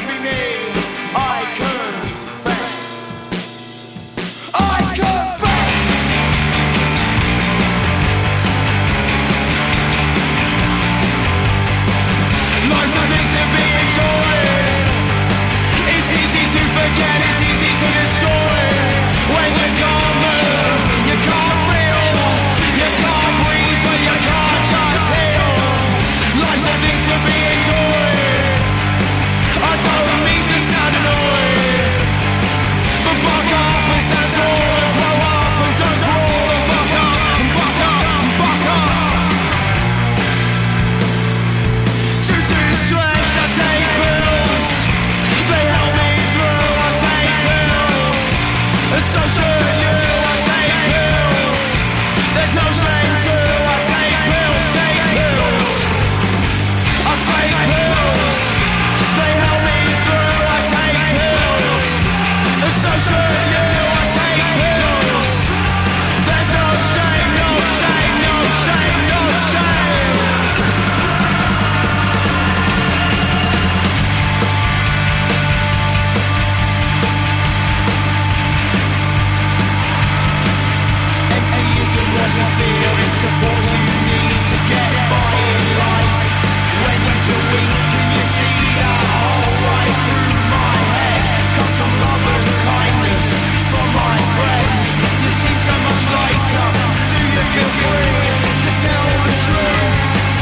feel free to tell the truth?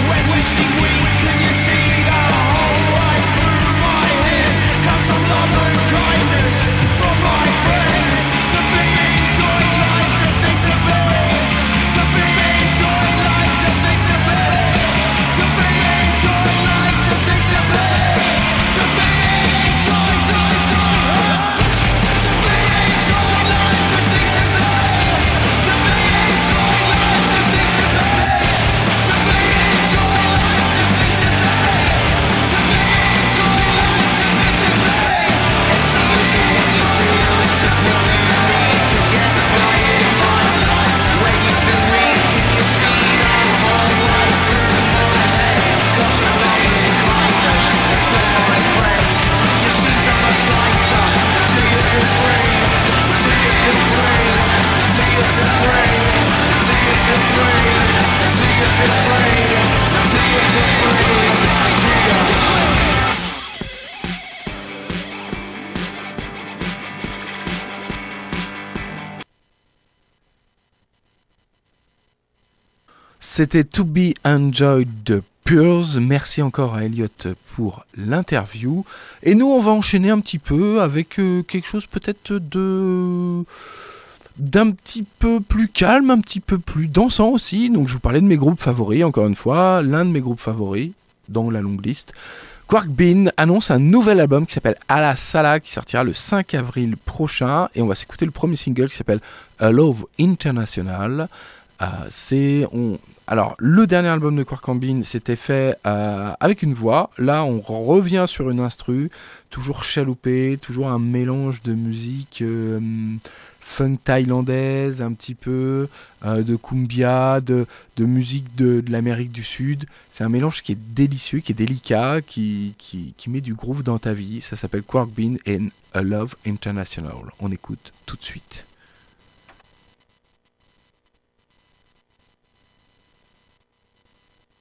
When you seem C'était To Be Enjoyed de Pures. Merci encore à Elliot pour l'interview. Et nous, on va enchaîner un petit peu avec euh, quelque chose peut-être de d'un petit peu plus calme, un petit peu plus dansant aussi. Donc je vous parlais de mes groupes favoris, encore une fois, l'un de mes groupes favoris dans la longue liste. Quark Bean annonce un nouvel album qui s'appelle À la Sala qui sortira le 5 avril prochain et on va s'écouter le premier single qui s'appelle A Love International. Euh, c'est on alors le dernier album de Quark Bean c'était fait euh, avec une voix. Là on revient sur une instru, toujours chaloupé, toujours un mélange de musique euh, funk thaïlandaise, un petit peu euh, de cumbia, de, musique de, l'Amérique du Sud. C'est un mélange qui est délicieux, qui est délicat, qui met du groove dans ta vie. Ça s'appelle Quark Bean and A Love International. On écoute tout de suite.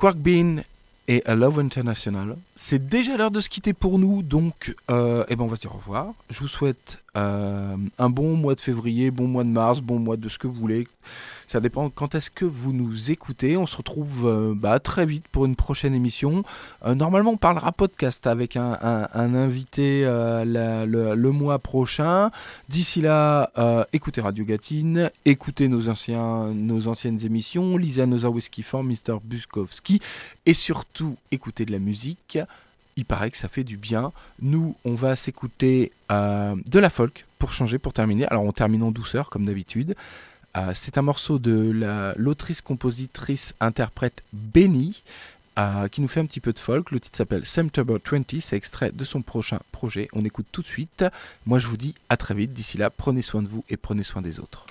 Quark Bean et A Love International. C'est déjà l'heure de se quitter pour nous, donc euh, eh ben on va se dire au revoir. Je vous souhaite euh, un bon mois de février, bon mois de mars, bon mois de ce que vous voulez. Ça dépend quand est-ce que vous nous écoutez. On se retrouve euh, bah, très vite pour une prochaine émission. Euh, normalement, on parlera podcast avec un, invité euh, le, mois prochain. D'ici là, écoutez Radio Gatine, écoutez nos, anciens, nos anciennes émissions, lisez Whiskey for Mr. Buskowski et surtout écoutez de la musique. Il paraît que ça fait du bien. Nous, on va s'écouter de la folk pour changer, pour terminer. Alors, on termine en douceur, comme d'habitude. Euh, c'est un morceau de la- l'autrice, compositrice, interprète Benny, euh, qui nous fait un petit peu de folk. Le titre s'appelle September 20, c'est extrait de son prochain projet. On écoute tout de suite. Moi, je vous dis à très vite. D'ici là, prenez soin de vous et prenez soin des autres.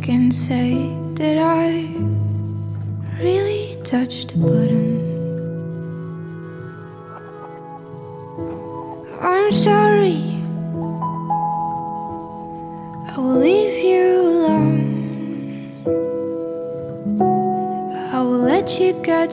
Can say that I really touched the button. I'm sorry. I will leave you alone. I will let you get